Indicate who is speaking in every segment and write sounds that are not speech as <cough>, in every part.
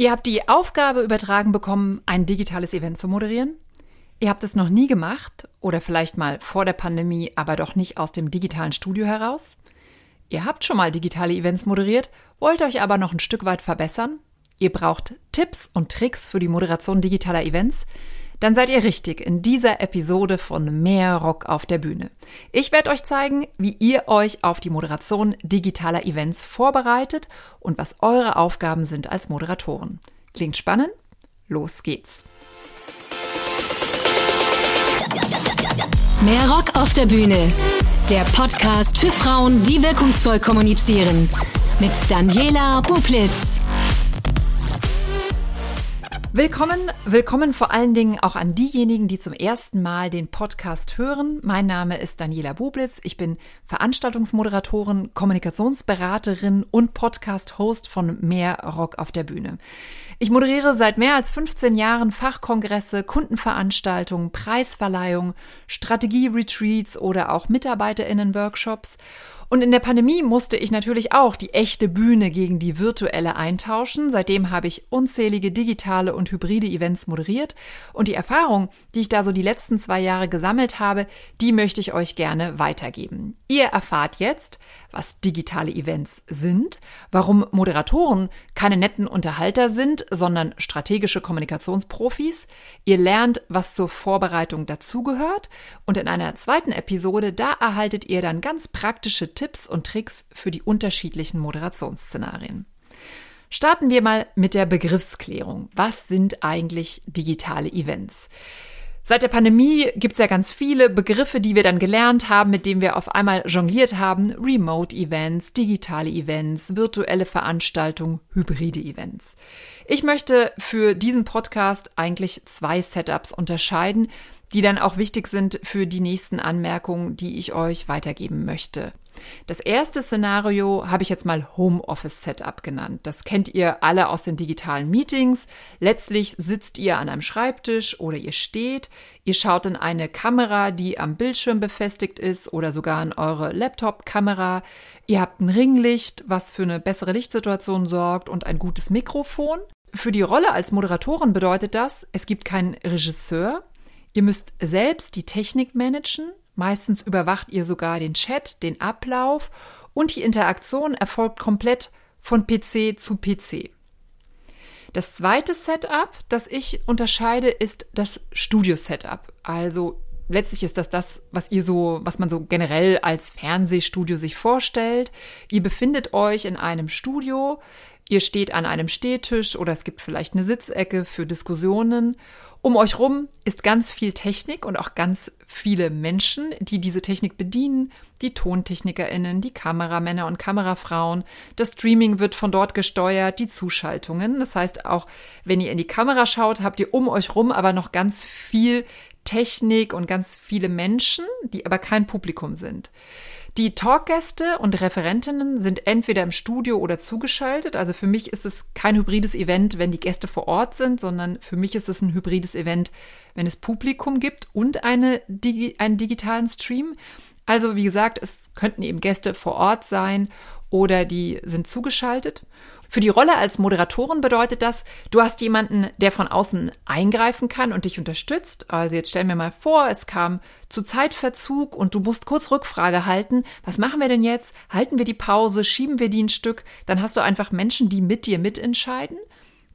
Speaker 1: Ihr habt die Aufgabe übertragen bekommen, ein digitales Event zu moderieren. Ihr habt es noch nie gemacht oder vielleicht mal vor der Pandemie, aber doch nicht aus dem digitalen Studio heraus. Ihr habt schon mal digitale Events moderiert, wollt euch aber noch ein Stück weit verbessern. Ihr braucht Tipps und Tricks für die Moderation digitaler Events dann seid ihr richtig in dieser Episode von Mehr Rock auf der Bühne. Ich werde euch zeigen, wie ihr euch auf die Moderation digitaler Events vorbereitet und was eure Aufgaben sind als Moderatoren. Klingt spannend? Los geht's.
Speaker 2: Mehr Rock auf der Bühne. Der Podcast für Frauen, die wirkungsvoll kommunizieren. Mit Daniela Bublitz.
Speaker 1: Willkommen, willkommen vor allen Dingen auch an diejenigen, die zum ersten Mal den Podcast hören. Mein Name ist Daniela Bublitz. Ich bin Veranstaltungsmoderatorin, Kommunikationsberaterin und Podcast-Host von Mehr Rock auf der Bühne. Ich moderiere seit mehr als 15 Jahren Fachkongresse, Kundenveranstaltungen, Preisverleihungen, Strategie-Retreats oder auch MitarbeiterInnen-Workshops und in der Pandemie musste ich natürlich auch die echte Bühne gegen die virtuelle eintauschen. Seitdem habe ich unzählige digitale und hybride Events moderiert. Und die Erfahrung, die ich da so die letzten zwei Jahre gesammelt habe, die möchte ich euch gerne weitergeben. Ihr erfahrt jetzt, was digitale Events sind, warum Moderatoren keine netten Unterhalter sind, sondern strategische Kommunikationsprofis. Ihr lernt, was zur Vorbereitung dazugehört. Und in einer zweiten Episode, da erhaltet ihr dann ganz praktische Tipps und Tricks für die unterschiedlichen Moderationsszenarien. Starten wir mal mit der Begriffsklärung. Was sind eigentlich digitale Events? Seit der Pandemie gibt es ja ganz viele Begriffe, die wir dann gelernt haben, mit denen wir auf einmal jongliert haben. Remote-Events, digitale Events, virtuelle Veranstaltungen, hybride Events. Ich möchte für diesen Podcast eigentlich zwei Setups unterscheiden, die dann auch wichtig sind für die nächsten Anmerkungen, die ich euch weitergeben möchte. Das erste Szenario habe ich jetzt mal Homeoffice Setup genannt. Das kennt ihr alle aus den digitalen Meetings. Letztlich sitzt ihr an einem Schreibtisch oder ihr steht. Ihr schaut in eine Kamera, die am Bildschirm befestigt ist oder sogar in eure Laptop-Kamera. Ihr habt ein Ringlicht, was für eine bessere Lichtsituation sorgt und ein gutes Mikrofon. Für die Rolle als Moderatorin bedeutet das, es gibt keinen Regisseur, Ihr müsst selbst die Technik managen. Meistens überwacht ihr sogar den Chat, den Ablauf und die Interaktion erfolgt komplett von PC zu PC. Das zweite Setup, das ich unterscheide, ist das Studio-Setup. Also letztlich ist das das, was ihr so, was man so generell als Fernsehstudio sich vorstellt. Ihr befindet euch in einem Studio, ihr steht an einem Stehtisch oder es gibt vielleicht eine Sitzecke für Diskussionen um euch rum ist ganz viel Technik und auch ganz viele Menschen, die diese Technik bedienen. Die TontechnikerInnen, die Kameramänner und Kamerafrauen. Das Streaming wird von dort gesteuert, die Zuschaltungen. Das heißt, auch wenn ihr in die Kamera schaut, habt ihr um euch rum aber noch ganz viel Technik und ganz viele Menschen, die aber kein Publikum sind. Die Talkgäste und Referentinnen sind entweder im Studio oder zugeschaltet. Also für mich ist es kein hybrides Event, wenn die Gäste vor Ort sind, sondern für mich ist es ein hybrides Event, wenn es Publikum gibt und eine, einen digitalen Stream. Also wie gesagt, es könnten eben Gäste vor Ort sein oder die sind zugeschaltet. Für die Rolle als Moderatorin bedeutet das, du hast jemanden, der von außen eingreifen kann und dich unterstützt. Also jetzt stellen wir mal vor, es kam zu Zeitverzug und du musst kurz Rückfrage halten. Was machen wir denn jetzt? Halten wir die Pause? Schieben wir die ein Stück? Dann hast du einfach Menschen, die mit dir mitentscheiden.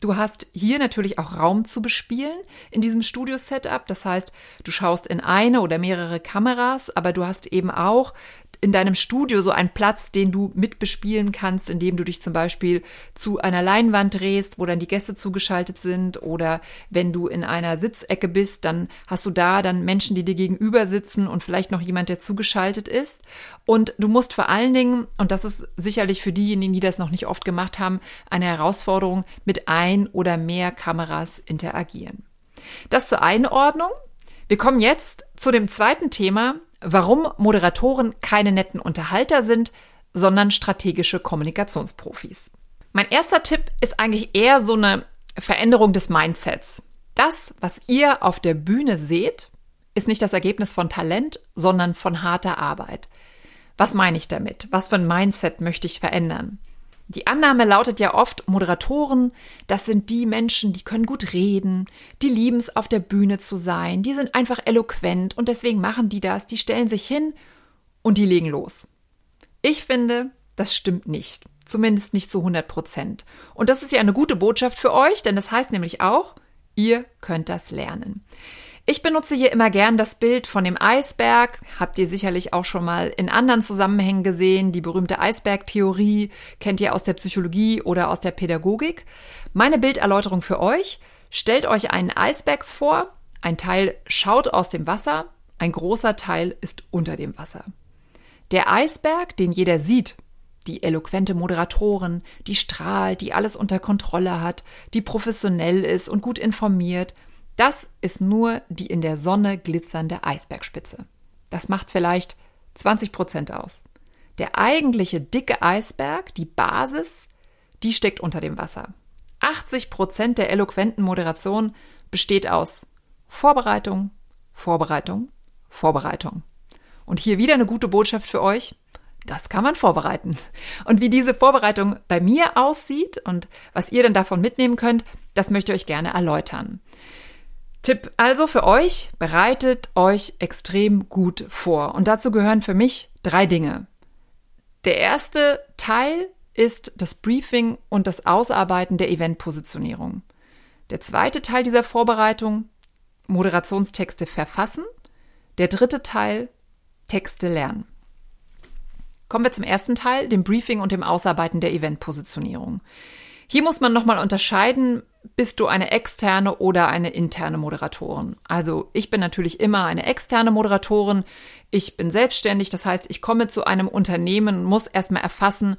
Speaker 1: Du hast hier natürlich auch Raum zu bespielen in diesem Studio-Setup. Das heißt, du schaust in eine oder mehrere Kameras, aber du hast eben auch in deinem Studio so einen Platz, den du mitbespielen kannst, indem du dich zum Beispiel zu einer Leinwand drehst, wo dann die Gäste zugeschaltet sind oder wenn du in einer Sitzecke bist, dann hast du da dann Menschen, die dir gegenüber sitzen und vielleicht noch jemand, der zugeschaltet ist. Und du musst vor allen Dingen, und das ist sicherlich für diejenigen, die das noch nicht oft gemacht haben, eine Herausforderung, mit ein oder mehr Kameras interagieren. Das zur Einordnung. Wir kommen jetzt zu dem zweiten Thema, warum Moderatoren keine netten Unterhalter sind, sondern strategische Kommunikationsprofis. Mein erster Tipp ist eigentlich eher so eine Veränderung des Mindsets. Das, was ihr auf der Bühne seht, ist nicht das Ergebnis von Talent, sondern von harter Arbeit. Was meine ich damit? Was für ein Mindset möchte ich verändern? Die Annahme lautet ja oft, Moderatoren, das sind die Menschen, die können gut reden, die lieben es, auf der Bühne zu sein, die sind einfach eloquent und deswegen machen die das, die stellen sich hin und die legen los. Ich finde, das stimmt nicht. Zumindest nicht zu 100 Prozent. Und das ist ja eine gute Botschaft für euch, denn das heißt nämlich auch, ihr könnt das lernen. Ich benutze hier immer gern das Bild von dem Eisberg. Habt ihr sicherlich auch schon mal in anderen Zusammenhängen gesehen. Die berühmte Eisbergtheorie kennt ihr aus der Psychologie oder aus der Pädagogik. Meine Bilderläuterung für euch. Stellt euch einen Eisberg vor. Ein Teil schaut aus dem Wasser. Ein großer Teil ist unter dem Wasser. Der Eisberg, den jeder sieht, die eloquente Moderatorin, die strahlt, die alles unter Kontrolle hat, die professionell ist und gut informiert, das ist nur die in der Sonne glitzernde Eisbergspitze. Das macht vielleicht 20 Prozent aus. Der eigentliche dicke Eisberg, die Basis, die steckt unter dem Wasser. 80 Prozent der eloquenten Moderation besteht aus Vorbereitung, Vorbereitung, Vorbereitung. Und hier wieder eine gute Botschaft für euch. Das kann man vorbereiten. Und wie diese Vorbereitung bei mir aussieht und was ihr dann davon mitnehmen könnt, das möchte ich euch gerne erläutern. Tipp also für euch, bereitet euch extrem gut vor. Und dazu gehören für mich drei Dinge. Der erste Teil ist das Briefing und das Ausarbeiten der Eventpositionierung. Der zweite Teil dieser Vorbereitung, Moderationstexte verfassen. Der dritte Teil, Texte lernen. Kommen wir zum ersten Teil, dem Briefing und dem Ausarbeiten der Eventpositionierung. Hier muss man nochmal unterscheiden, bist du eine externe oder eine interne Moderatorin. Also ich bin natürlich immer eine externe Moderatorin. Ich bin selbstständig, das heißt, ich komme zu einem Unternehmen muss erstmal erfassen,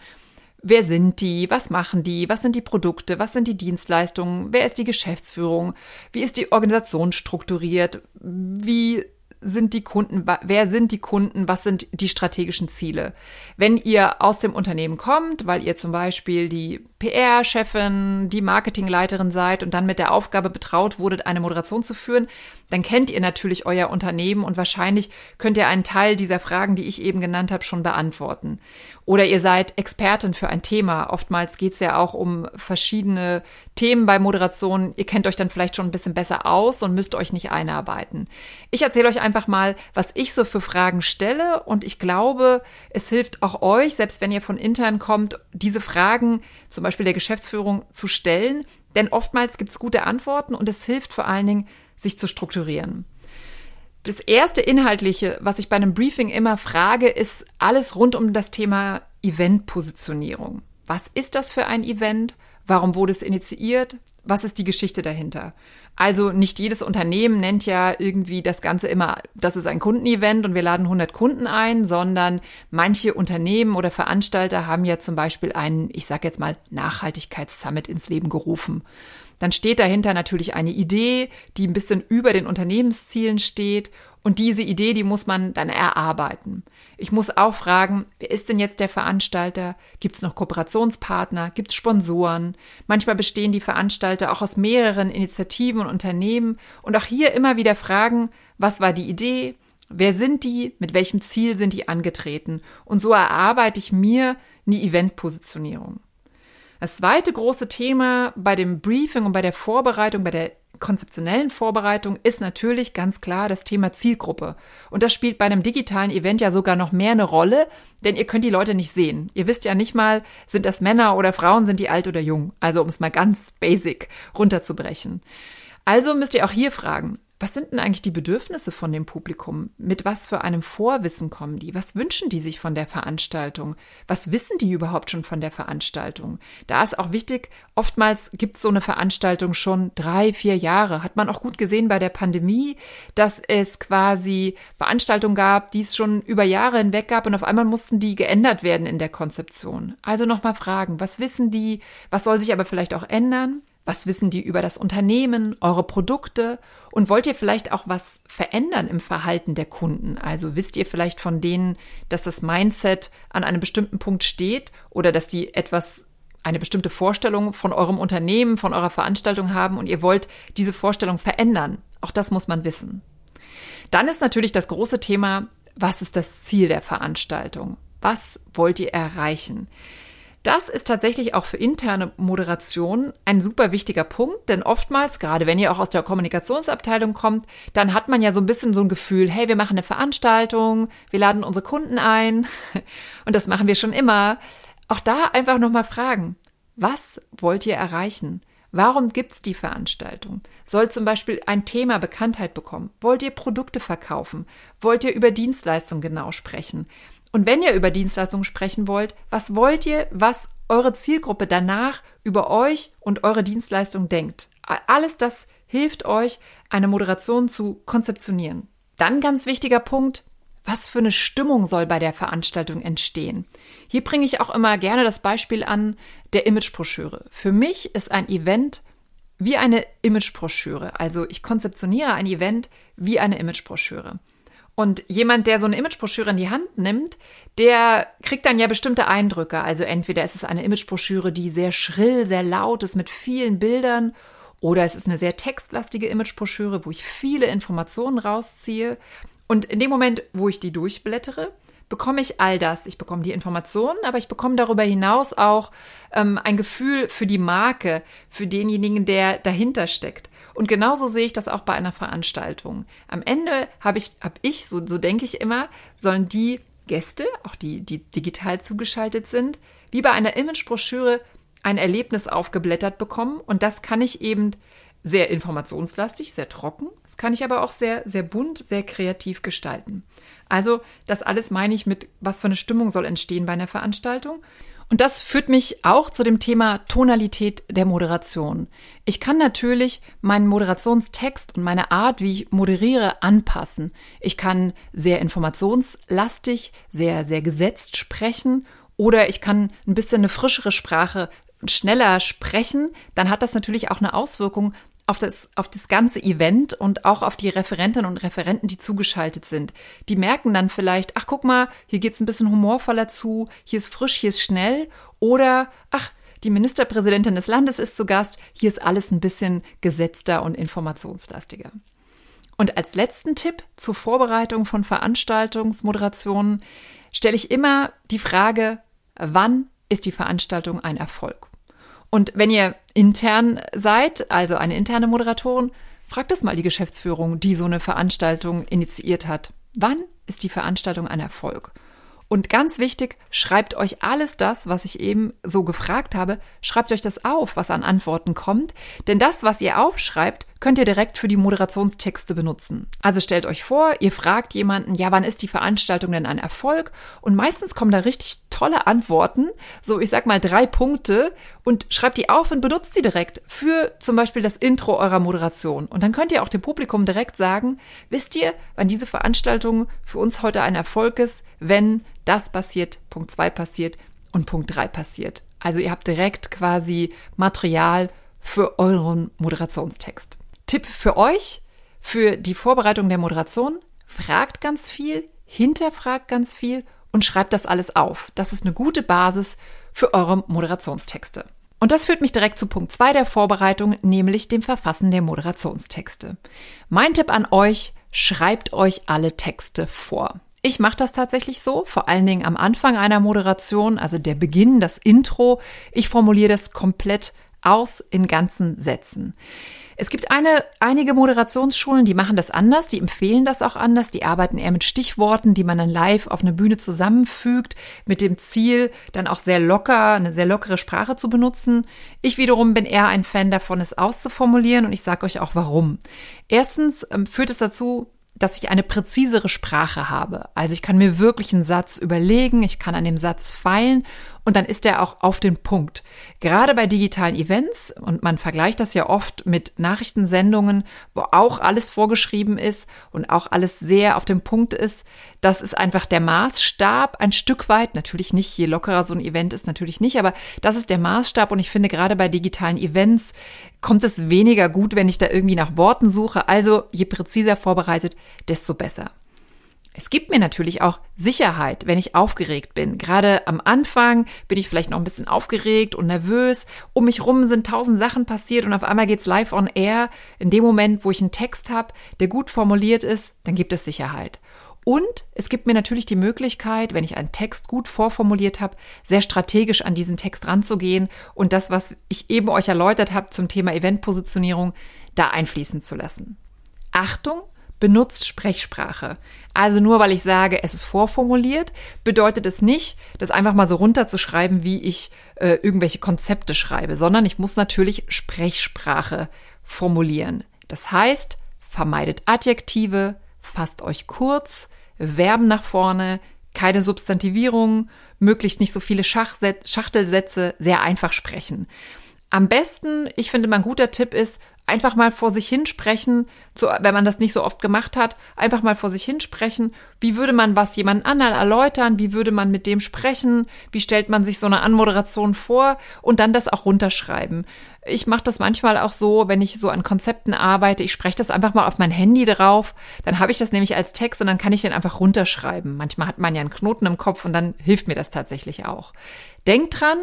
Speaker 1: wer sind die, was machen die, was sind die Produkte, was sind die Dienstleistungen, wer ist die Geschäftsführung, wie ist die Organisation strukturiert, wie sind die Kunden, wer sind die Kunden, was sind die strategischen Ziele. Wenn ihr aus dem Unternehmen kommt, weil ihr zum Beispiel die PR-Chefin, die Marketingleiterin seid und dann mit der Aufgabe betraut wurdet, eine Moderation zu führen, dann kennt ihr natürlich euer Unternehmen und wahrscheinlich könnt ihr einen Teil dieser Fragen, die ich eben genannt habe, schon beantworten. Oder ihr seid Expertin für ein Thema. Oftmals geht es ja auch um verschiedene Themen bei Moderation. Ihr kennt euch dann vielleicht schon ein bisschen besser aus und müsst euch nicht einarbeiten. Ich erzähle euch einfach mal, was ich so für Fragen stelle und ich glaube, es hilft auch euch, selbst wenn ihr von intern kommt, diese Fragen zum Beispiel der Geschäftsführung zu stellen. Denn oftmals gibt es gute Antworten und es hilft vor allen Dingen, sich zu strukturieren. Das erste Inhaltliche, was ich bei einem Briefing immer frage, ist alles rund um das Thema Eventpositionierung. Was ist das für ein Event? Warum wurde es initiiert? Was ist die Geschichte dahinter? Also nicht jedes Unternehmen nennt ja irgendwie das Ganze immer, das ist ein Kundenevent und wir laden 100 Kunden ein, sondern manche Unternehmen oder Veranstalter haben ja zum Beispiel einen, ich sage jetzt mal, Nachhaltigkeitssummit ins Leben gerufen dann steht dahinter natürlich eine Idee, die ein bisschen über den Unternehmenszielen steht. Und diese Idee, die muss man dann erarbeiten. Ich muss auch fragen, wer ist denn jetzt der Veranstalter? Gibt es noch Kooperationspartner? Gibt es Sponsoren? Manchmal bestehen die Veranstalter auch aus mehreren Initiativen und Unternehmen. Und auch hier immer wieder fragen, was war die Idee? Wer sind die? Mit welchem Ziel sind die angetreten? Und so erarbeite ich mir eine Eventpositionierung. Das zweite große Thema bei dem Briefing und bei der Vorbereitung, bei der konzeptionellen Vorbereitung ist natürlich ganz klar das Thema Zielgruppe. Und das spielt bei einem digitalen Event ja sogar noch mehr eine Rolle, denn ihr könnt die Leute nicht sehen. Ihr wisst ja nicht mal, sind das Männer oder Frauen, sind die alt oder jung. Also um es mal ganz basic runterzubrechen. Also müsst ihr auch hier fragen, was sind denn eigentlich die Bedürfnisse von dem Publikum? Mit was für einem Vorwissen kommen die? Was wünschen die sich von der Veranstaltung? Was wissen die überhaupt schon von der Veranstaltung? Da ist auch wichtig, oftmals gibt es so eine Veranstaltung schon drei, vier Jahre. Hat man auch gut gesehen bei der Pandemie, dass es quasi Veranstaltungen gab, die es schon über Jahre hinweg gab und auf einmal mussten die geändert werden in der Konzeption. Also nochmal fragen, was wissen die? Was soll sich aber vielleicht auch ändern? Was wissen die über das Unternehmen, eure Produkte? Und wollt ihr vielleicht auch was verändern im Verhalten der Kunden? Also wisst ihr vielleicht von denen, dass das Mindset an einem bestimmten Punkt steht oder dass die etwas eine bestimmte Vorstellung von eurem Unternehmen, von eurer Veranstaltung haben und ihr wollt diese Vorstellung verändern. Auch das muss man wissen. Dann ist natürlich das große Thema, was ist das Ziel der Veranstaltung? Was wollt ihr erreichen? Das ist tatsächlich auch für interne Moderation ein super wichtiger Punkt, denn oftmals, gerade wenn ihr auch aus der Kommunikationsabteilung kommt, dann hat man ja so ein bisschen so ein Gefühl, hey, wir machen eine Veranstaltung, wir laden unsere Kunden ein <laughs> und das machen wir schon immer. Auch da einfach nochmal fragen, was wollt ihr erreichen? Warum gibt's die Veranstaltung? Soll zum Beispiel ein Thema Bekanntheit bekommen? Wollt ihr Produkte verkaufen? Wollt ihr über Dienstleistungen genau sprechen? Und wenn ihr über Dienstleistungen sprechen wollt, was wollt ihr, was eure Zielgruppe danach über euch und eure Dienstleistung denkt? Alles das hilft euch, eine Moderation zu konzeptionieren. Dann ganz wichtiger Punkt, was für eine Stimmung soll bei der Veranstaltung entstehen? Hier bringe ich auch immer gerne das Beispiel an der Imagebroschüre. Für mich ist ein Event wie eine Imagebroschüre. Also ich konzeptioniere ein Event wie eine Imagebroschüre. Und jemand, der so eine Imagebroschüre in die Hand nimmt, der kriegt dann ja bestimmte Eindrücke. Also entweder ist es eine Imagebroschüre, die sehr schrill, sehr laut ist mit vielen Bildern, oder es ist eine sehr textlastige Imagebroschüre, wo ich viele Informationen rausziehe. Und in dem Moment, wo ich die durchblättere, bekomme ich all das. Ich bekomme die Informationen, aber ich bekomme darüber hinaus auch ähm, ein Gefühl für die Marke, für denjenigen, der dahinter steckt. Und genauso sehe ich das auch bei einer Veranstaltung. Am Ende habe ich, habe ich, so, so denke ich immer, sollen die Gäste, auch die, die digital zugeschaltet sind, wie bei einer Imagebroschüre ein Erlebnis aufgeblättert bekommen. Und das kann ich eben sehr informationslastig, sehr trocken. Das kann ich aber auch sehr, sehr bunt, sehr kreativ gestalten. Also, das alles meine ich mit, was für eine Stimmung soll entstehen bei einer Veranstaltung. Und das führt mich auch zu dem Thema Tonalität der Moderation. Ich kann natürlich meinen Moderationstext und meine Art, wie ich moderiere, anpassen. Ich kann sehr informationslastig, sehr, sehr gesetzt sprechen oder ich kann ein bisschen eine frischere Sprache schneller sprechen, dann hat das natürlich auch eine Auswirkung auf das, auf das ganze Event und auch auf die Referentinnen und Referenten, die zugeschaltet sind. Die merken dann vielleicht, ach guck mal, hier geht's ein bisschen humorvoller zu, hier ist frisch, hier ist schnell oder ach, die Ministerpräsidentin des Landes ist zu Gast, hier ist alles ein bisschen gesetzter und informationslastiger. Und als letzten Tipp zur Vorbereitung von Veranstaltungsmoderationen stelle ich immer die Frage, wann ist die Veranstaltung ein Erfolg? Und wenn ihr intern seid, also eine interne Moderatorin, fragt es mal die Geschäftsführung, die so eine Veranstaltung initiiert hat. Wann ist die Veranstaltung ein Erfolg? Und ganz wichtig, schreibt euch alles das, was ich eben so gefragt habe, schreibt euch das auf, was an Antworten kommt. Denn das, was ihr aufschreibt, könnt ihr direkt für die Moderationstexte benutzen. Also stellt euch vor, ihr fragt jemanden, ja, wann ist die Veranstaltung denn ein Erfolg? Und meistens kommen da richtig tolle Antworten, so ich sag mal drei Punkte und schreibt die auf und benutzt die direkt für zum Beispiel das Intro eurer Moderation. Und dann könnt ihr auch dem Publikum direkt sagen, wisst ihr, wann diese Veranstaltung für uns heute ein Erfolg ist, wenn das passiert, Punkt zwei passiert und Punkt drei passiert. Also ihr habt direkt quasi Material für euren Moderationstext. Tipp für euch, für die Vorbereitung der Moderation, fragt ganz viel, hinterfragt ganz viel und schreibt das alles auf. Das ist eine gute Basis für eure Moderationstexte. Und das führt mich direkt zu Punkt 2 der Vorbereitung, nämlich dem Verfassen der Moderationstexte. Mein Tipp an euch, schreibt euch alle Texte vor. Ich mache das tatsächlich so, vor allen Dingen am Anfang einer Moderation, also der Beginn, das Intro. Ich formuliere das komplett aus in ganzen Sätzen. Es gibt eine, einige Moderationsschulen, die machen das anders, die empfehlen das auch anders, die arbeiten eher mit Stichworten, die man dann live auf eine Bühne zusammenfügt, mit dem Ziel, dann auch sehr locker, eine sehr lockere Sprache zu benutzen. Ich wiederum bin eher ein Fan davon, es auszuformulieren und ich sage euch auch warum. Erstens ähm, führt es dazu, dass ich eine präzisere Sprache habe. Also ich kann mir wirklich einen Satz überlegen, ich kann an dem Satz feilen und dann ist er auch auf den Punkt. Gerade bei digitalen Events, und man vergleicht das ja oft mit Nachrichtensendungen, wo auch alles vorgeschrieben ist und auch alles sehr auf dem Punkt ist, das ist einfach der Maßstab ein Stück weit, natürlich nicht, je lockerer so ein Event ist, natürlich nicht, aber das ist der Maßstab und ich finde gerade bei digitalen Events kommt es weniger gut, wenn ich da irgendwie nach Worten suche. Also je präziser vorbereitet, desto besser. Es gibt mir natürlich auch Sicherheit, wenn ich aufgeregt bin. Gerade am Anfang bin ich vielleicht noch ein bisschen aufgeregt und nervös. Um mich rum sind tausend Sachen passiert und auf einmal geht's live on air. In dem Moment, wo ich einen Text habe, der gut formuliert ist, dann gibt es Sicherheit. Und es gibt mir natürlich die Möglichkeit, wenn ich einen Text gut vorformuliert habe, sehr strategisch an diesen Text ranzugehen und das, was ich eben euch erläutert habe zum Thema Eventpositionierung, da einfließen zu lassen. Achtung, benutzt Sprechsprache. Also nur weil ich sage, es ist vorformuliert, bedeutet es nicht, das einfach mal so runterzuschreiben, wie ich äh, irgendwelche Konzepte schreibe, sondern ich muss natürlich Sprechsprache formulieren. Das heißt, vermeidet Adjektive, fasst euch kurz, Verben nach vorne, keine Substantivierung, möglichst nicht so viele Schachtelsätze, sehr einfach sprechen. Am besten, ich finde, mein guter Tipp ist, einfach mal vor sich hinsprechen, zu, wenn man das nicht so oft gemacht hat, einfach mal vor sich hinsprechen. Wie würde man was jemand anderen erläutern? Wie würde man mit dem sprechen? Wie stellt man sich so eine Anmoderation vor? Und dann das auch runterschreiben. Ich mache das manchmal auch so, wenn ich so an Konzepten arbeite, ich spreche das einfach mal auf mein Handy drauf, dann habe ich das nämlich als Text und dann kann ich den einfach runterschreiben. Manchmal hat man ja einen Knoten im Kopf und dann hilft mir das tatsächlich auch. Denkt dran,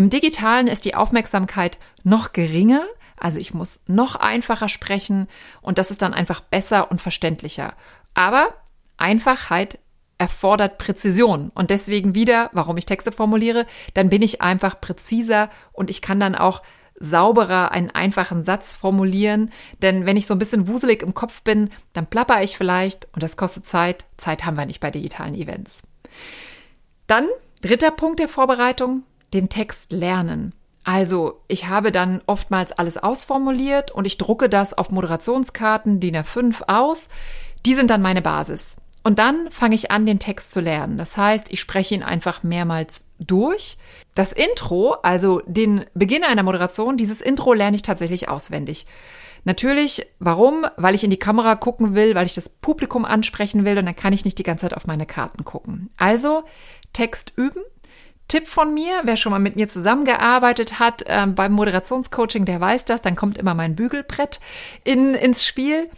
Speaker 1: im digitalen ist die Aufmerksamkeit noch geringer, also ich muss noch einfacher sprechen und das ist dann einfach besser und verständlicher. Aber Einfachheit erfordert Präzision. Und deswegen wieder, warum ich Texte formuliere, dann bin ich einfach präziser und ich kann dann auch sauberer einen einfachen Satz formulieren. Denn wenn ich so ein bisschen wuselig im Kopf bin, dann plapper ich vielleicht und das kostet Zeit. Zeit haben wir nicht bei digitalen Events. Dann dritter Punkt der Vorbereitung, den Text lernen. Also, ich habe dann oftmals alles ausformuliert und ich drucke das auf Moderationskarten DIN A5 aus. Die sind dann meine Basis. Und dann fange ich an, den Text zu lernen. Das heißt, ich spreche ihn einfach mehrmals durch. Das Intro, also den Beginn einer Moderation, dieses Intro lerne ich tatsächlich auswendig. Natürlich, warum? Weil ich in die Kamera gucken will, weil ich das Publikum ansprechen will und dann kann ich nicht die ganze Zeit auf meine Karten gucken. Also Text üben, Tipp von mir, wer schon mal mit mir zusammengearbeitet hat äh, beim Moderationscoaching, der weiß das, dann kommt immer mein Bügelbrett in, ins Spiel.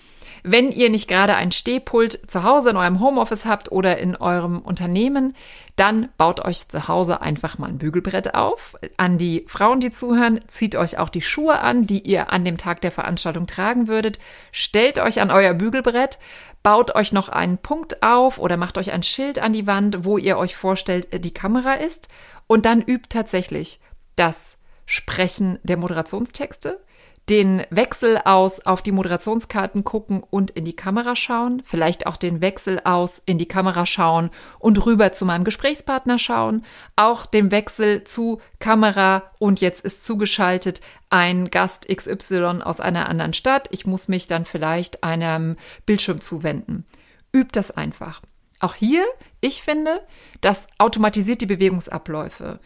Speaker 1: Wenn ihr nicht gerade ein Stehpult zu Hause in eurem Homeoffice habt oder in eurem Unternehmen, dann baut euch zu Hause einfach mal ein Bügelbrett auf. An die Frauen, die zuhören, zieht euch auch die Schuhe an, die ihr an dem Tag der Veranstaltung tragen würdet. Stellt euch an euer Bügelbrett, baut euch noch einen Punkt auf oder macht euch ein Schild an die Wand, wo ihr euch vorstellt, äh, die Kamera ist. Und dann übt tatsächlich das Sprechen der Moderationstexte, den Wechsel aus auf die Moderationskarten gucken und in die Kamera schauen, vielleicht auch den Wechsel aus in die Kamera schauen und rüber zu meinem Gesprächspartner schauen, auch den Wechsel zu Kamera und jetzt ist zugeschaltet ein Gast XY aus einer anderen Stadt, ich muss mich dann vielleicht einem Bildschirm zuwenden. Übt das einfach. Auch hier, ich finde, das automatisiert die Bewegungsabläufe.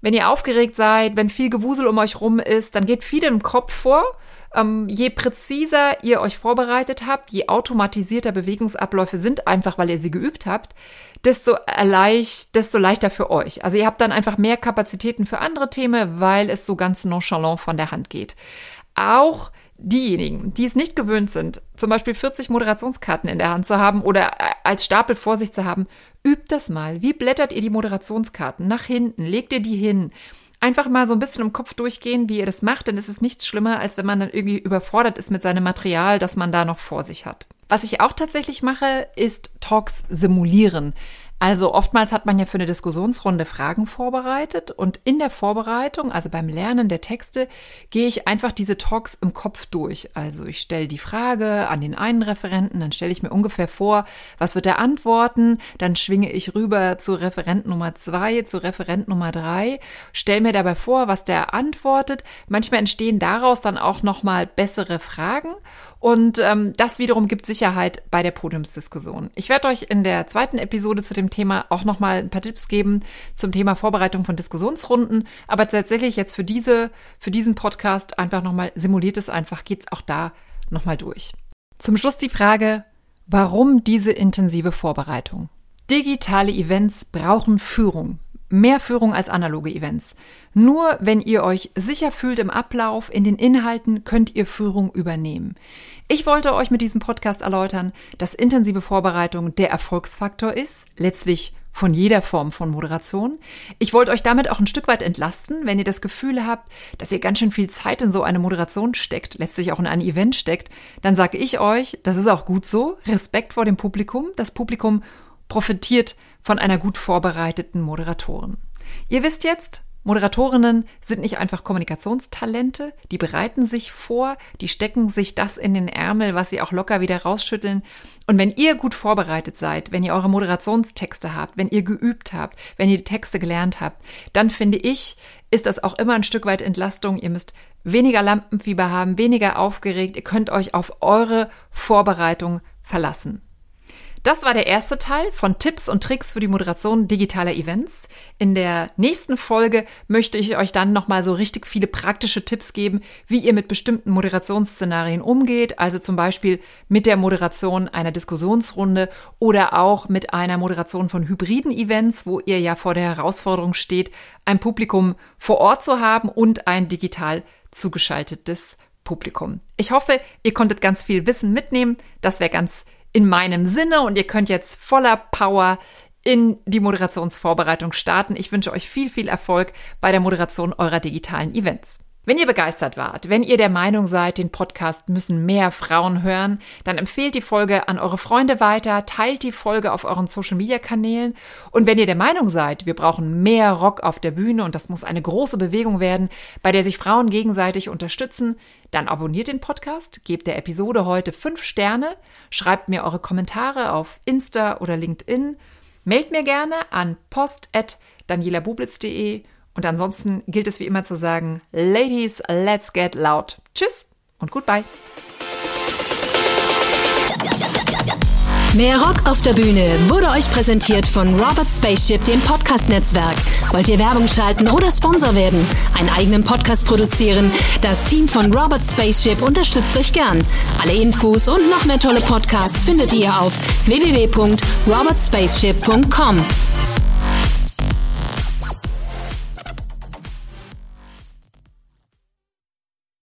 Speaker 1: Wenn ihr aufgeregt seid, wenn viel Gewusel um euch rum ist, dann geht viel im Kopf vor. Ähm, je präziser ihr euch vorbereitet habt, je automatisierter Bewegungsabläufe sind, einfach weil ihr sie geübt habt, desto, leicht, desto leichter für euch. Also ihr habt dann einfach mehr Kapazitäten für andere Themen, weil es so ganz nonchalant von der Hand geht. Auch diejenigen, die es nicht gewöhnt sind, zum Beispiel 40 Moderationskarten in der Hand zu haben oder als Stapel vor sich zu haben, übt das mal. Wie blättert ihr die Moderationskarten? Nach hinten, legt ihr die hin? Einfach mal so ein bisschen im Kopf durchgehen, wie ihr das macht, denn es ist nichts schlimmer, als wenn man dann irgendwie überfordert ist mit seinem Material, das man da noch vor sich hat. Was ich auch tatsächlich mache, ist Talks simulieren. Also oftmals hat man ja für eine Diskussionsrunde Fragen vorbereitet und in der Vorbereitung, also beim Lernen der Texte, gehe ich einfach diese Talks im Kopf durch. Also ich stelle die Frage an den einen Referenten, dann stelle ich mir ungefähr vor, was wird er antworten, dann schwinge ich rüber zu Referent Nummer zwei, zu Referent Nummer drei, stelle mir dabei vor, was der antwortet. Manchmal entstehen daraus dann auch nochmal bessere Fragen und ähm, das wiederum gibt Sicherheit bei der Podiumsdiskussion. Ich werde euch in der zweiten Episode zu dem Thema auch nochmal ein paar Tipps geben zum Thema Vorbereitung von Diskussionsrunden. Aber tatsächlich jetzt für diese, für diesen Podcast einfach nochmal simuliert es einfach, geht's auch da nochmal durch. Zum Schluss die Frage, warum diese intensive Vorbereitung? Digitale Events brauchen Führung. Mehr Führung als analoge Events. Nur wenn ihr euch sicher fühlt im Ablauf, in den Inhalten, könnt ihr Führung übernehmen. Ich wollte euch mit diesem Podcast erläutern, dass intensive Vorbereitung der Erfolgsfaktor ist, letztlich von jeder Form von Moderation. Ich wollte euch damit auch ein Stück weit entlasten, wenn ihr das Gefühl habt, dass ihr ganz schön viel Zeit in so eine Moderation steckt, letztlich auch in ein Event steckt, dann sage ich euch, das ist auch gut so. Respekt vor dem Publikum. Das Publikum profitiert von einer gut vorbereiteten Moderatorin. Ihr wisst jetzt, Moderatorinnen sind nicht einfach Kommunikationstalente, die bereiten sich vor, die stecken sich das in den Ärmel, was sie auch locker wieder rausschütteln. Und wenn ihr gut vorbereitet seid, wenn ihr eure Moderationstexte habt, wenn ihr geübt habt, wenn ihr die Texte gelernt habt, dann finde ich, ist das auch immer ein Stück weit Entlastung. Ihr müsst weniger Lampenfieber haben, weniger aufgeregt. Ihr könnt euch auf eure Vorbereitung verlassen. Das war der erste Teil von Tipps und Tricks für die Moderation digitaler Events. In der nächsten Folge möchte ich euch dann nochmal so richtig viele praktische Tipps geben, wie ihr mit bestimmten Moderationsszenarien umgeht, also zum Beispiel mit der Moderation einer Diskussionsrunde oder auch mit einer Moderation von hybriden Events, wo ihr ja vor der Herausforderung steht, ein Publikum vor Ort zu haben und ein digital zugeschaltetes Publikum. Ich hoffe, ihr konntet ganz viel Wissen mitnehmen. Das wäre ganz in meinem Sinne und ihr könnt jetzt voller Power in die Moderationsvorbereitung starten. Ich wünsche euch viel, viel Erfolg bei der Moderation eurer digitalen Events. Wenn ihr begeistert wart, wenn ihr der Meinung seid, den Podcast müssen mehr Frauen hören, dann empfehlt die Folge an eure Freunde weiter, teilt die Folge auf euren Social-Media-Kanälen und wenn ihr der Meinung seid, wir brauchen mehr Rock auf der Bühne und das muss eine große Bewegung werden, bei der sich Frauen gegenseitig unterstützen, dann abonniert den Podcast, gebt der Episode heute fünf Sterne, schreibt mir eure auf Insta oder LinkedIn, meldet mir gerne an post.danielabublitz.de und ansonsten gilt es wie immer zu sagen, Ladies, let's get loud. Tschüss und goodbye.
Speaker 2: Mehr Rock auf der Bühne wurde euch präsentiert von Robert Spaceship, dem Podcast-Netzwerk. Wollt ihr Werbung schalten oder Sponsor werden? Einen eigenen Podcast produzieren? Das Team von Robert Spaceship unterstützt euch gern. Alle Infos und noch mehr tolle Podcasts findet ihr auf www.robertspaceship.com.